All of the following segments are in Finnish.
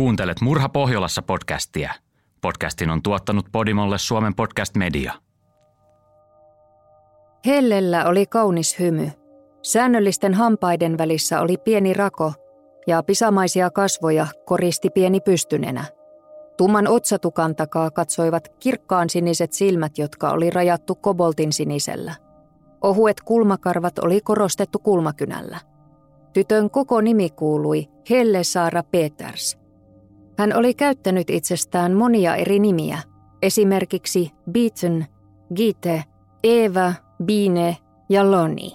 Kuuntelet Murha Pohjolassa podcastia. Podcastin on tuottanut Podimolle Suomen podcast media. Hellellä oli kaunis hymy. Säännöllisten hampaiden välissä oli pieni rako ja pisamaisia kasvoja koristi pieni pystynenä. Tumman otsatukan takaa katsoivat kirkkaan siniset silmät, jotka oli rajattu koboltin sinisellä. Ohuet kulmakarvat oli korostettu kulmakynällä. Tytön koko nimi kuului Helle Saara Peters. Hän oli käyttänyt itsestään monia eri nimiä, esimerkiksi Beaton, Gite, Eva, Biine ja Loni.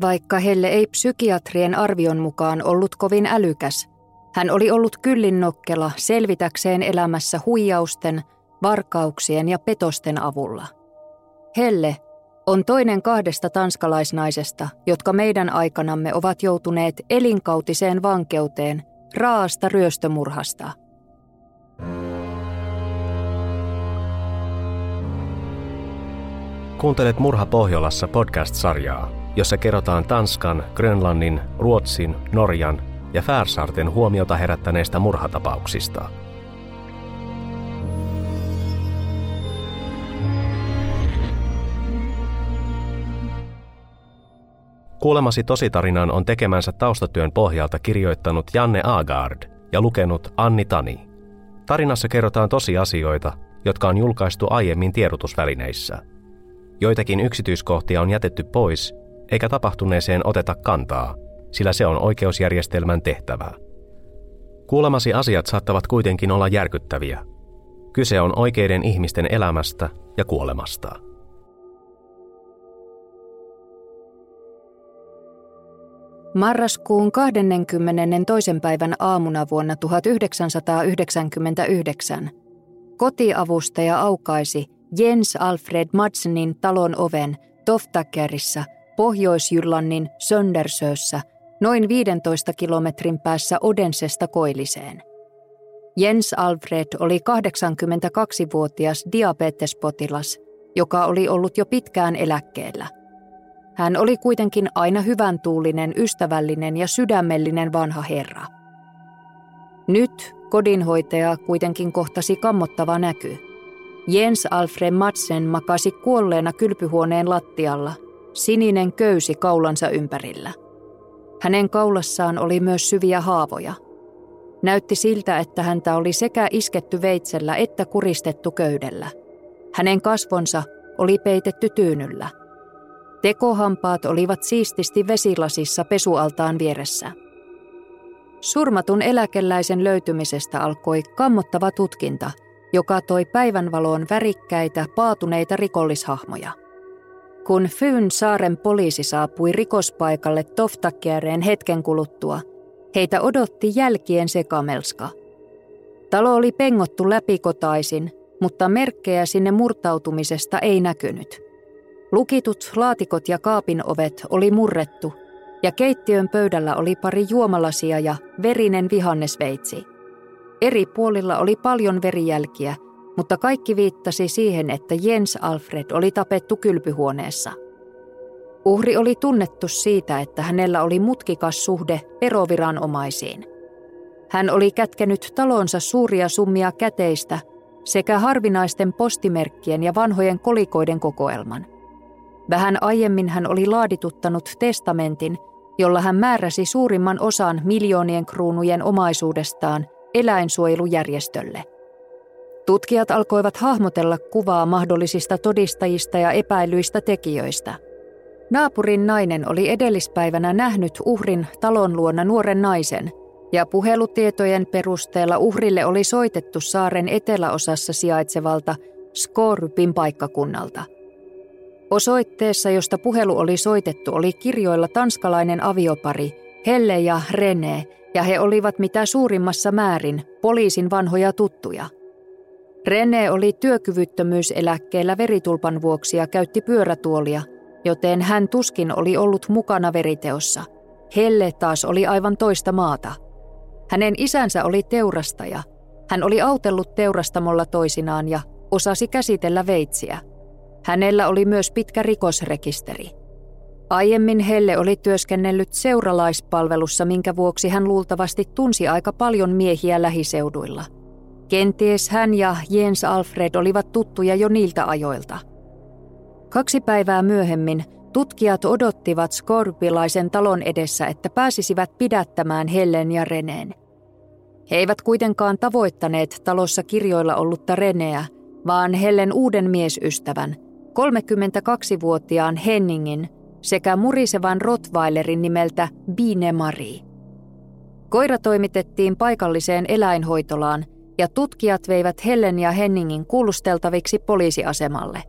Vaikka Helle ei psykiatrien arvion mukaan ollut kovin älykäs, hän oli ollut kyllin nokkela selvitäkseen elämässä huijausten, varkauksien ja petosten avulla. Helle on toinen kahdesta tanskalaisnaisesta, jotka meidän aikanamme ovat joutuneet elinkautiseen vankeuteen raasta ryöstömurhasta. Kuuntelet Murha Pohjolassa podcast-sarjaa, jossa kerrotaan Tanskan, Grönlannin, Ruotsin, Norjan ja Färsaarten huomiota herättäneistä murhatapauksista – Kuulemasi tositarinan on tekemänsä taustatyön pohjalta kirjoittanut Janne Agard ja lukenut Anni Tani. Tarinassa kerrotaan tosiasioita, jotka on julkaistu aiemmin tiedotusvälineissä. Joitakin yksityiskohtia on jätetty pois, eikä tapahtuneeseen oteta kantaa, sillä se on oikeusjärjestelmän tehtävä. Kuulemasi asiat saattavat kuitenkin olla järkyttäviä. Kyse on oikeiden ihmisten elämästä ja kuolemasta. Marraskuun 22. päivän aamuna vuonna 1999 kotiavustaja aukaisi Jens Alfred Madsenin talon oven Toftakerissa Pohjois-Jyllannin Söndersössä noin 15 kilometrin päässä Odensesta koilliseen. Jens Alfred oli 82-vuotias diabetespotilas, joka oli ollut jo pitkään eläkkeellä – hän oli kuitenkin aina hyvän tuulinen, ystävällinen ja sydämellinen vanha herra. Nyt kodinhoitaja kuitenkin kohtasi kammottava näky. Jens Alfred Madsen makasi kuolleena kylpyhuoneen lattialla, sininen köysi kaulansa ympärillä. Hänen kaulassaan oli myös syviä haavoja. Näytti siltä, että häntä oli sekä isketty veitsellä että kuristettu köydellä. Hänen kasvonsa oli peitetty tyynyllä. Tekohampaat olivat siististi vesilasissa pesualtaan vieressä. Surmatun eläkeläisen löytymisestä alkoi kammottava tutkinta, joka toi päivänvaloon värikkäitä, paatuneita rikollishahmoja. Kun Fyn saaren poliisi saapui rikospaikalle Toftakiereen hetken kuluttua, heitä odotti jälkien sekamelska. Talo oli pengottu läpikotaisin, mutta merkkejä sinne murtautumisesta ei näkynyt – Lukitut laatikot ja kaapin ovet oli murrettu, ja keittiön pöydällä oli pari juomalasia ja verinen vihannesveitsi. Eri puolilla oli paljon verijälkiä, mutta kaikki viittasi siihen, että Jens Alfred oli tapettu kylpyhuoneessa. Uhri oli tunnettu siitä, että hänellä oli mutkikas suhde eroviranomaisiin. Hän oli kätkenyt talonsa suuria summia käteistä sekä harvinaisten postimerkkien ja vanhojen kolikoiden kokoelman – Vähän aiemmin hän oli laadituttanut testamentin, jolla hän määräsi suurimman osan miljoonien kruunujen omaisuudestaan eläinsuojelujärjestölle. Tutkijat alkoivat hahmotella kuvaa mahdollisista todistajista ja epäilyistä tekijöistä. Naapurin nainen oli edellispäivänä nähnyt uhrin talon luona nuoren naisen, ja puhelutietojen perusteella uhrille oli soitettu saaren eteläosassa sijaitsevalta Skorupin paikkakunnalta – Osoitteessa, josta puhelu oli soitettu, oli kirjoilla tanskalainen aviopari, Helle ja René, ja he olivat mitä suurimmassa määrin poliisin vanhoja tuttuja. René oli työkyvyttömyyseläkkeellä veritulpan vuoksi ja käytti pyörätuolia, joten hän tuskin oli ollut mukana veriteossa. Helle taas oli aivan toista maata. Hänen isänsä oli teurastaja. Hän oli autellut teurastamolla toisinaan ja osasi käsitellä veitsiä – Hänellä oli myös pitkä rikosrekisteri. Aiemmin Helle oli työskennellyt seuralaispalvelussa, minkä vuoksi hän luultavasti tunsi aika paljon miehiä lähiseuduilla. Kenties hän ja Jens Alfred olivat tuttuja jo niiltä ajoilta. Kaksi päivää myöhemmin tutkijat odottivat Skorpilaisen talon edessä, että pääsisivät pidättämään Hellen ja Reneen. He eivät kuitenkaan tavoittaneet talossa kirjoilla ollutta Reneä, vaan Hellen uuden miesystävän, 32-vuotiaan Henningin sekä murisevan Rottweilerin nimeltä Biene Marie. Koira toimitettiin paikalliseen eläinhoitolaan ja tutkijat veivät Hellen ja Henningin kuulusteltaviksi poliisiasemalle.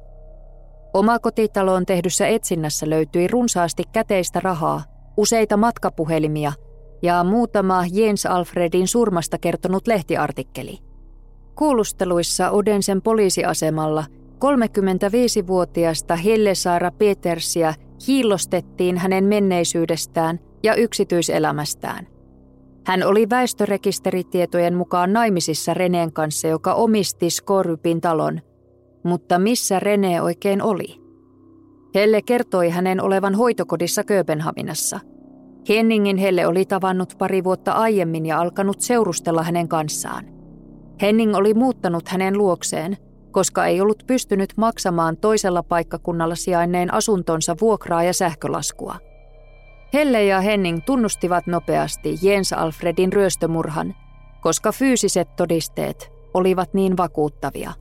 Omakotitaloon tehdyssä etsinnässä löytyi runsaasti käteistä rahaa, useita matkapuhelimia ja muutama Jens Alfredin surmasta kertonut lehtiartikkeli. Kuulusteluissa Odensen poliisiasemalla 35-vuotiaasta Helle-Saara Petersia hiillostettiin hänen menneisyydestään ja yksityiselämästään. Hän oli väestörekisteritietojen mukaan naimisissa Reneen kanssa, joka omisti Skorypin talon. Mutta missä Rene oikein oli? Helle kertoi hänen olevan hoitokodissa Kööpenhaminassa. Henningin Helle oli tavannut pari vuotta aiemmin ja alkanut seurustella hänen kanssaan. Henning oli muuttanut hänen luokseen – koska ei ollut pystynyt maksamaan toisella paikkakunnalla sijainneen asuntonsa vuokraa ja sähkölaskua. Helle ja Henning tunnustivat nopeasti Jens Alfredin ryöstömurhan, koska fyysiset todisteet olivat niin vakuuttavia.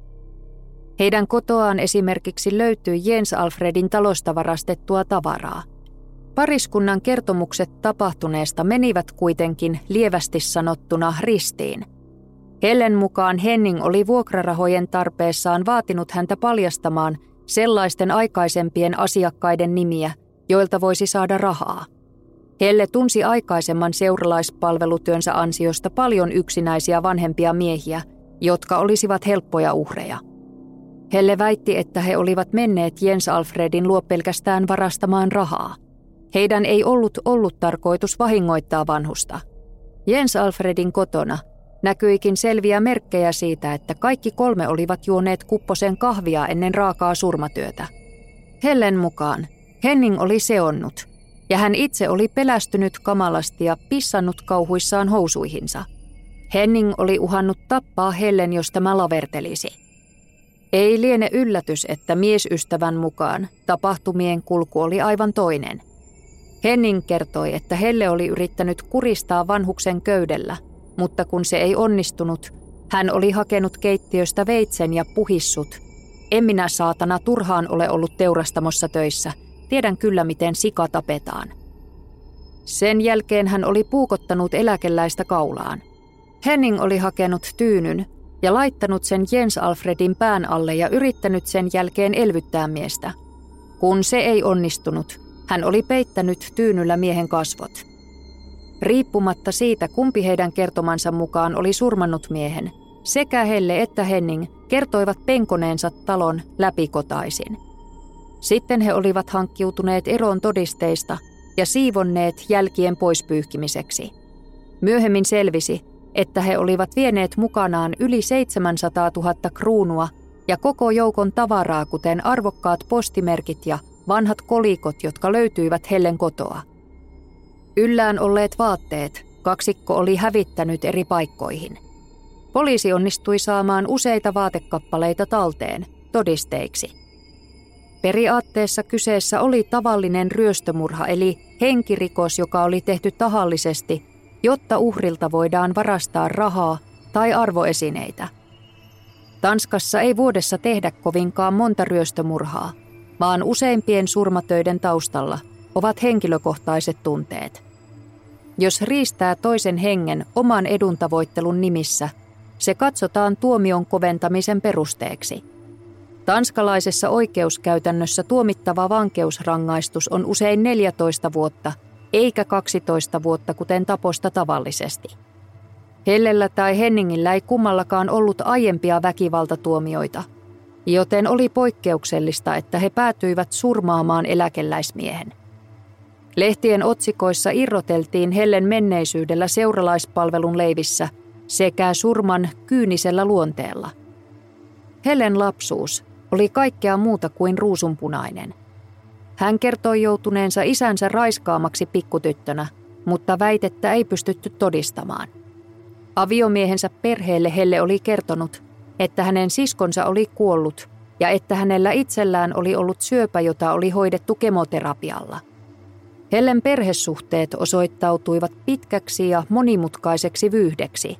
Heidän kotoaan esimerkiksi löytyi Jens Alfredin talosta varastettua tavaraa. Pariskunnan kertomukset tapahtuneesta menivät kuitenkin lievästi sanottuna ristiin – Hellen mukaan Henning oli vuokrarahojen tarpeessaan vaatinut häntä paljastamaan sellaisten aikaisempien asiakkaiden nimiä, joilta voisi saada rahaa. Helle tunsi aikaisemman seuralaispalvelutyönsä ansiosta paljon yksinäisiä vanhempia miehiä, jotka olisivat helppoja uhreja. Helle väitti, että he olivat menneet Jens Alfredin luo pelkästään varastamaan rahaa. Heidän ei ollut ollut tarkoitus vahingoittaa vanhusta. Jens Alfredin kotona Näkyikin selviä merkkejä siitä, että kaikki kolme olivat juoneet kupposen kahvia ennen raakaa surmatyötä. Hellen mukaan Henning oli seonnut, ja hän itse oli pelästynyt kamalasti ja pissannut kauhuissaan housuihinsa. Henning oli uhannut tappaa Hellen, jos tämä lavertelisi. Ei liene yllätys, että miesystävän mukaan tapahtumien kulku oli aivan toinen. Henning kertoi, että Helle oli yrittänyt kuristaa vanhuksen köydellä – mutta kun se ei onnistunut, hän oli hakenut keittiöstä veitsen ja puhissut. En minä saatana turhaan ole ollut teurastamossa töissä. Tiedän kyllä, miten sika tapetaan. Sen jälkeen hän oli puukottanut eläkeläistä kaulaan. Henning oli hakenut tyynyn ja laittanut sen Jens Alfredin pään alle ja yrittänyt sen jälkeen elvyttää miestä. Kun se ei onnistunut, hän oli peittänyt tyynyllä miehen kasvot – Riippumatta siitä, kumpi heidän kertomansa mukaan oli surmannut miehen, sekä Helle että Henning kertoivat penkoneensa talon läpikotaisin. Sitten he olivat hankkiutuneet eroon todisteista ja siivonneet jälkien poispyyhkimiseksi. Myöhemmin selvisi, että he olivat vieneet mukanaan yli 700 000 kruunua ja koko joukon tavaraa, kuten arvokkaat postimerkit ja vanhat kolikot, jotka löytyivät Hellen kotoa. Yllään olleet vaatteet kaksikko oli hävittänyt eri paikkoihin. Poliisi onnistui saamaan useita vaatekappaleita talteen todisteiksi. Periaatteessa kyseessä oli tavallinen ryöstömurha eli henkirikos, joka oli tehty tahallisesti, jotta uhrilta voidaan varastaa rahaa tai arvoesineitä. Tanskassa ei vuodessa tehdä kovinkaan monta ryöstömurhaa, vaan useimpien surmatöiden taustalla ovat henkilökohtaiset tunteet – jos riistää toisen hengen oman edun tavoittelun nimissä, se katsotaan tuomion koventamisen perusteeksi. Tanskalaisessa oikeuskäytännössä tuomittava vankeusrangaistus on usein 14 vuotta, eikä 12 vuotta kuten taposta tavallisesti. Hellellä tai Henningillä ei kummallakaan ollut aiempia väkivaltatuomioita, joten oli poikkeuksellista, että he päätyivät surmaamaan eläkeläismiehen. Lehtien otsikoissa irroteltiin Hellen menneisyydellä seuralaispalvelun leivissä sekä surman kyynisellä luonteella. Hellen lapsuus oli kaikkea muuta kuin ruusunpunainen. Hän kertoi joutuneensa isänsä raiskaamaksi pikkutyttönä, mutta väitettä ei pystytty todistamaan. Aviomiehensä perheelle Helle oli kertonut, että hänen siskonsa oli kuollut ja että hänellä itsellään oli ollut syöpä, jota oli hoidettu kemoterapialla. Hellen perhesuhteet osoittautuivat pitkäksi ja monimutkaiseksi vyyhdeksi.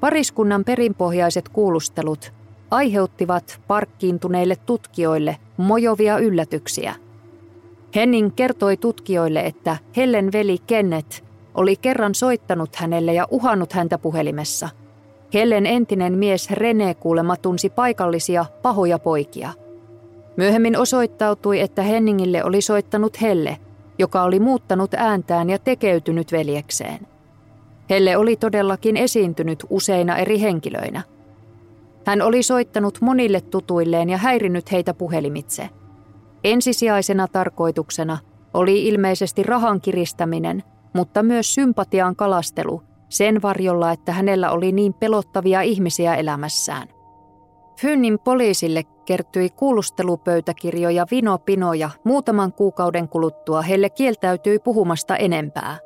Pariskunnan perinpohjaiset kuulustelut aiheuttivat parkkiintuneille tutkijoille mojovia yllätyksiä. Henning kertoi tutkijoille, että Hellen veli Kenneth oli kerran soittanut hänelle ja uhannut häntä puhelimessa. Hellen entinen mies Rene kuulema tunsi paikallisia pahoja poikia. Myöhemmin osoittautui, että Henningille oli soittanut Helle, joka oli muuttanut ääntään ja tekeytynyt veljekseen. Helle oli todellakin esiintynyt useina eri henkilöinä. Hän oli soittanut monille tutuilleen ja häirinyt heitä puhelimitse. Ensisijaisena tarkoituksena oli ilmeisesti rahan kiristäminen – mutta myös sympatiaan kalastelu sen varjolla, että hänellä oli niin pelottavia ihmisiä elämässään. Fynnin poliisille kertyi kuulustelupöytäkirjoja vinopinoja muutaman kuukauden kuluttua heille kieltäytyi puhumasta enempää.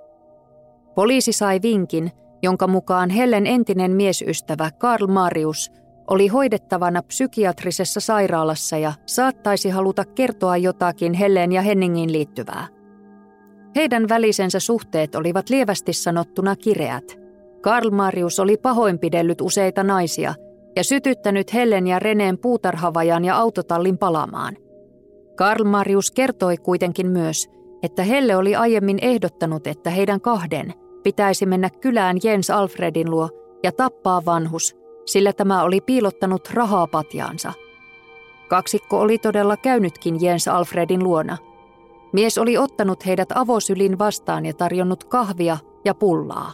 Poliisi sai vinkin, jonka mukaan Hellen entinen miesystävä Karl Marius oli hoidettavana psykiatrisessa sairaalassa ja saattaisi haluta kertoa jotakin Hellen ja Henningin liittyvää. Heidän välisensä suhteet olivat lievästi sanottuna kireät. Karl Marius oli pahoinpidellyt useita naisia ja sytyttänyt Hellen ja Reneen puutarhavajan ja autotallin palamaan. Karl Marius kertoi kuitenkin myös, että Helle oli aiemmin ehdottanut, että heidän kahden pitäisi mennä kylään Jens Alfredin luo ja tappaa vanhus, sillä tämä oli piilottanut rahaa patjaansa. Kaksikko oli todella käynytkin Jens Alfredin luona – Mies oli ottanut heidät avosylin vastaan ja tarjonnut kahvia ja pullaa.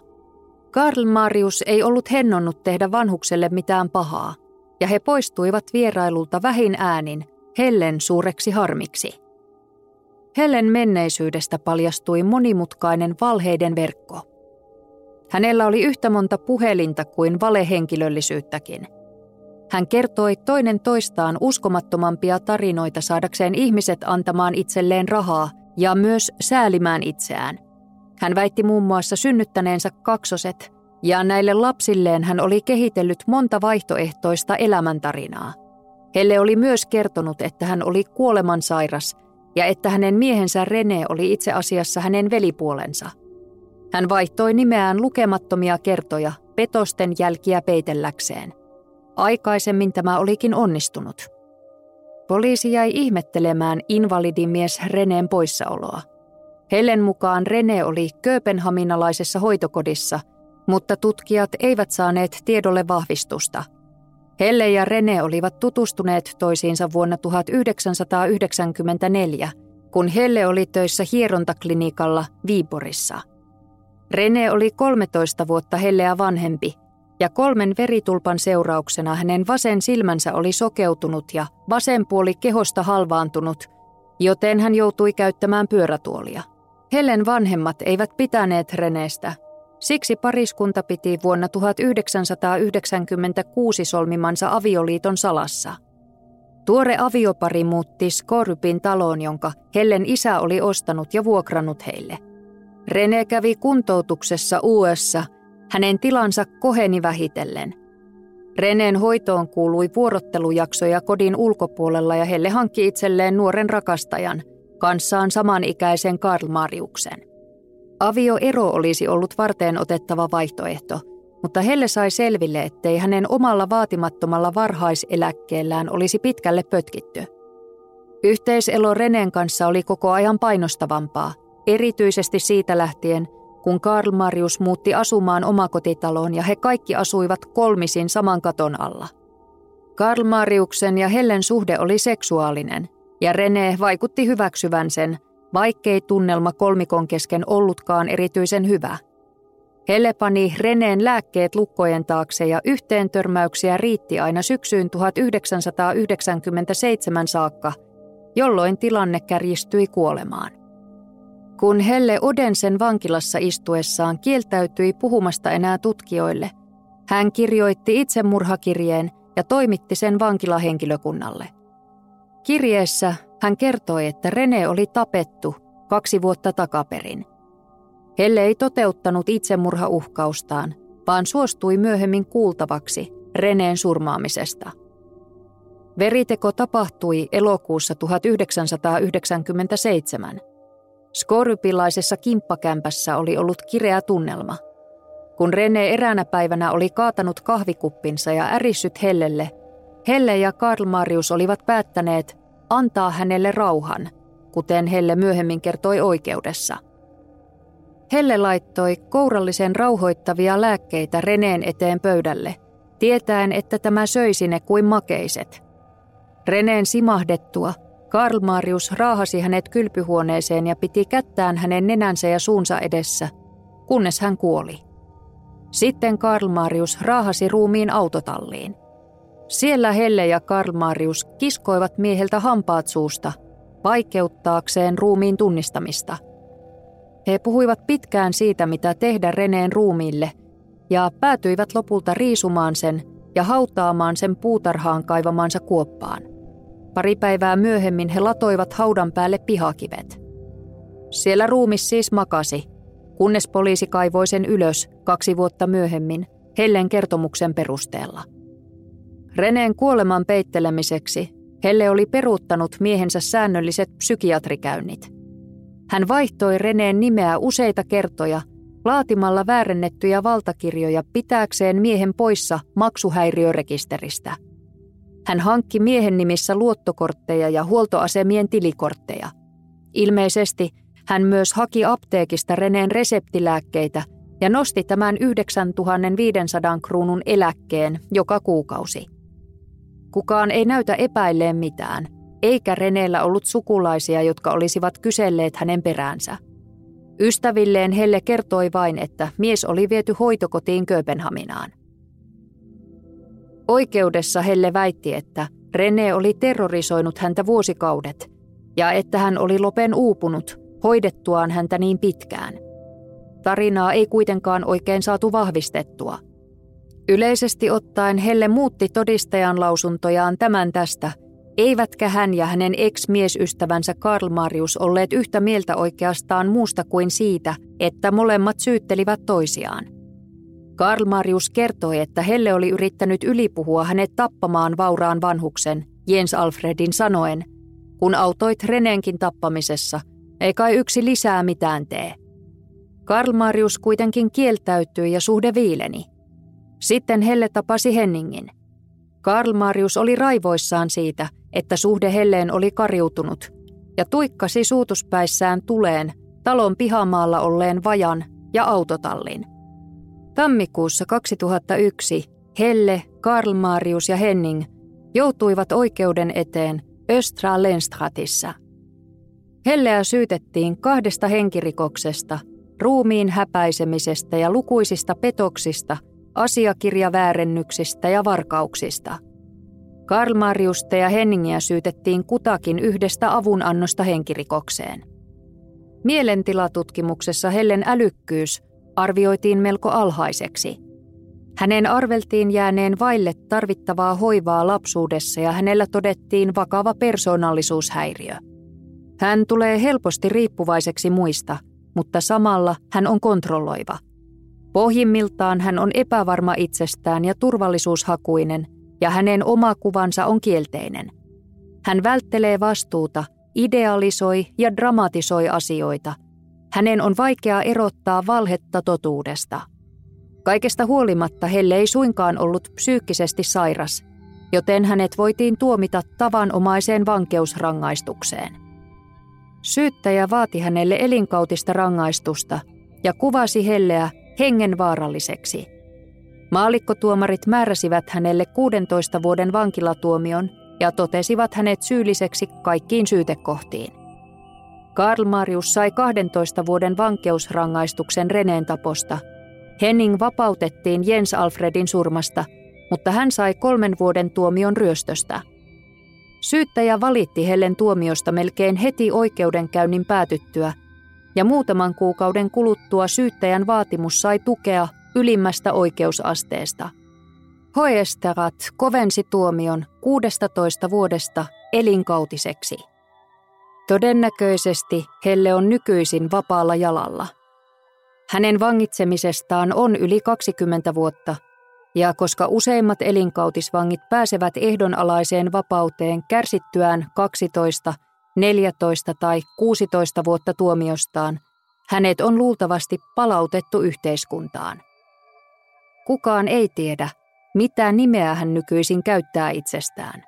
Karl Marius ei ollut hennonnut tehdä vanhukselle mitään pahaa, ja he poistuivat vierailulta vähin äänin, Hellen suureksi harmiksi. Hellen menneisyydestä paljastui monimutkainen valheiden verkko. Hänellä oli yhtä monta puhelinta kuin valehenkilöllisyyttäkin – hän kertoi toinen toistaan uskomattomampia tarinoita saadakseen ihmiset antamaan itselleen rahaa ja myös säälimään itseään. Hän väitti muun muassa synnyttäneensä kaksoset, ja näille lapsilleen hän oli kehitellyt monta vaihtoehtoista elämäntarinaa. Helle oli myös kertonut, että hän oli kuolemansairas ja että hänen miehensä Rene oli itse asiassa hänen velipuolensa. Hän vaihtoi nimeään lukemattomia kertoja petosten jälkiä peitelläkseen. Aikaisemmin tämä olikin onnistunut. Poliisi jäi ihmettelemään invalidimies Reneen poissaoloa. Hellen mukaan Rene oli kööpenhaminalaisessa hoitokodissa, mutta tutkijat eivät saaneet tiedolle vahvistusta. Helle ja Rene olivat tutustuneet toisiinsa vuonna 1994, kun Helle oli töissä hierontaklinikalla Viiporissa. Rene oli 13 vuotta Helleä vanhempi ja kolmen veritulpan seurauksena hänen vasen silmänsä oli sokeutunut ja vasen puoli kehosta halvaantunut, joten hän joutui käyttämään pyörätuolia. Helen vanhemmat eivät pitäneet Reneestä, siksi pariskunta piti vuonna 1996 solmimansa avioliiton salassa. Tuore aviopari muutti Skorypin taloon, jonka Hellen isä oli ostanut ja vuokrannut heille. Rene kävi kuntoutuksessa USA – hänen tilansa koheni vähitellen. Reneen hoitoon kuului vuorottelujaksoja kodin ulkopuolella ja Helle hankki itselleen nuoren rakastajan, kanssaan samanikäisen Karl Mariuksen. Avioero olisi ollut varteen otettava vaihtoehto, mutta Helle sai selville, ettei hänen omalla vaatimattomalla varhaiseläkkeellään olisi pitkälle pötkitty. Yhteiselo Renen kanssa oli koko ajan painostavampaa, erityisesti siitä lähtien, kun Karl Marius muutti asumaan omakotitaloon ja he kaikki asuivat kolmisin saman katon alla. Karl Mariuksen ja Hellen suhde oli seksuaalinen, ja Rene vaikutti hyväksyvän sen, vaikkei tunnelma kolmikon kesken ollutkaan erityisen hyvä. Helle pani Reneen lääkkeet lukkojen taakse ja yhteen törmäyksiä riitti aina syksyyn 1997 saakka, jolloin tilanne kärjistyi kuolemaan. Kun Helle Odensen vankilassa istuessaan kieltäytyi puhumasta enää tutkijoille, hän kirjoitti itsemurhakirjeen ja toimitti sen vankilahenkilökunnalle. Kirjeessä hän kertoi, että Rene oli tapettu kaksi vuotta takaperin. Helle ei toteuttanut itsemurhauhkaustaan, vaan suostui myöhemmin kuultavaksi Reneen surmaamisesta. Veriteko tapahtui elokuussa 1997. Skorypilaisessa kimppakämpässä oli ollut kireä tunnelma. Kun Rene eräänä päivänä oli kaatanut kahvikuppinsa ja ärissyt Hellelle, Helle ja Karl Marius olivat päättäneet antaa hänelle rauhan, kuten Helle myöhemmin kertoi oikeudessa. Helle laittoi kourallisen rauhoittavia lääkkeitä Reneen eteen pöydälle, tietäen, että tämä söisi ne kuin makeiset. Reneen simahdettua Karl Marius raahasi hänet kylpyhuoneeseen ja piti kättään hänen nenänsä ja suunsa edessä, kunnes hän kuoli. Sitten Karl Marius raahasi ruumiin autotalliin – siellä Helle ja Karl Marius kiskoivat mieheltä hampaat suusta, vaikeuttaakseen ruumiin tunnistamista. He puhuivat pitkään siitä, mitä tehdä Reneen ruumiille, ja päätyivät lopulta riisumaan sen ja hautaamaan sen puutarhaan kaivamaansa kuoppaan. Pari päivää myöhemmin he latoivat haudan päälle pihakivet. Siellä ruumis siis makasi, kunnes poliisi kaivoi sen ylös kaksi vuotta myöhemmin Hellen kertomuksen perusteella. Reneen kuoleman peittelemiseksi Helle oli peruuttanut miehensä säännölliset psykiatrikäynnit. Hän vaihtoi Reneen nimeä useita kertoja laatimalla väärennettyjä valtakirjoja pitääkseen miehen poissa maksuhäiriörekisteristä. Hän hankki miehen nimissä luottokortteja ja huoltoasemien tilikortteja. Ilmeisesti hän myös haki apteekista Reneen reseptilääkkeitä ja nosti tämän 9500 kruunun eläkkeen joka kuukausi. Kukaan ei näytä epäilleen mitään, eikä Reneellä ollut sukulaisia, jotka olisivat kyselleet hänen peräänsä. Ystävilleen Helle kertoi vain, että mies oli viety hoitokotiin Kööpenhaminaan. Oikeudessa Helle väitti, että Rene oli terrorisoinut häntä vuosikaudet ja että hän oli lopen uupunut hoidettuaan häntä niin pitkään. Tarinaa ei kuitenkaan oikein saatu vahvistettua – Yleisesti ottaen Helle muutti todistajan lausuntojaan tämän tästä, eivätkä hän ja hänen ex-miesystävänsä Karl Marius olleet yhtä mieltä oikeastaan muusta kuin siitä, että molemmat syyttelivät toisiaan. Karl Marius kertoi, että Helle oli yrittänyt ylipuhua hänet tappamaan vauraan vanhuksen, Jens Alfredin sanoen, kun autoit Renenkin tappamisessa, ei kai yksi lisää mitään tee. Karl Marius kuitenkin kieltäytyi ja suhde viileni – sitten Helle tapasi Henningin. Karl Marius oli raivoissaan siitä, että suhde Helleen oli kariutunut, ja tuikkasi suutuspäissään tuleen talon pihamaalla olleen vajan ja autotallin. Tammikuussa 2001 Helle, Karl Marius ja Henning joutuivat oikeuden eteen Östra Lenstratissa. Helleä syytettiin kahdesta henkirikoksesta, ruumiin häpäisemisestä ja lukuisista petoksista – asiakirjaväärennyksistä ja varkauksista. Karl Mariusta ja Henningiä syytettiin kutakin yhdestä avunannosta henkirikokseen. Mielentilatutkimuksessa Hellen älykkyys arvioitiin melko alhaiseksi. Hänen arveltiin jääneen vaille tarvittavaa hoivaa lapsuudessa ja hänellä todettiin vakava persoonallisuushäiriö. Hän tulee helposti riippuvaiseksi muista, mutta samalla hän on kontrolloiva – Pohjimmiltaan hän on epävarma itsestään ja turvallisuushakuinen, ja hänen oma kuvansa on kielteinen. Hän välttelee vastuuta, idealisoi ja dramatisoi asioita. Hänen on vaikea erottaa valhetta totuudesta. Kaikesta huolimatta Helle ei suinkaan ollut psyykkisesti sairas, joten hänet voitiin tuomita tavanomaiseen vankeusrangaistukseen. Syyttäjä vaati hänelle elinkautista rangaistusta ja kuvasi Helleä hengenvaaralliseksi. Maalikkotuomarit määräsivät hänelle 16 vuoden vankilatuomion ja totesivat hänet syylliseksi kaikkiin syytekohtiin. Karl Marius sai 12 vuoden vankeusrangaistuksen Reneen taposta. Henning vapautettiin Jens Alfredin surmasta, mutta hän sai kolmen vuoden tuomion ryöstöstä. Syyttäjä valitti Hellen tuomiosta melkein heti oikeudenkäynnin päätyttyä – ja muutaman kuukauden kuluttua syyttäjän vaatimus sai tukea ylimmästä oikeusasteesta. Hoesterat kovensi tuomion 16 vuodesta elinkautiseksi. Todennäköisesti Helle on nykyisin vapaalla jalalla. Hänen vangitsemisestaan on yli 20 vuotta, ja koska useimmat elinkautisvangit pääsevät ehdonalaiseen vapauteen kärsittyään 12, 14 tai 16 vuotta tuomiostaan, hänet on luultavasti palautettu yhteiskuntaan. Kukaan ei tiedä, mitä nimeä hän nykyisin käyttää itsestään.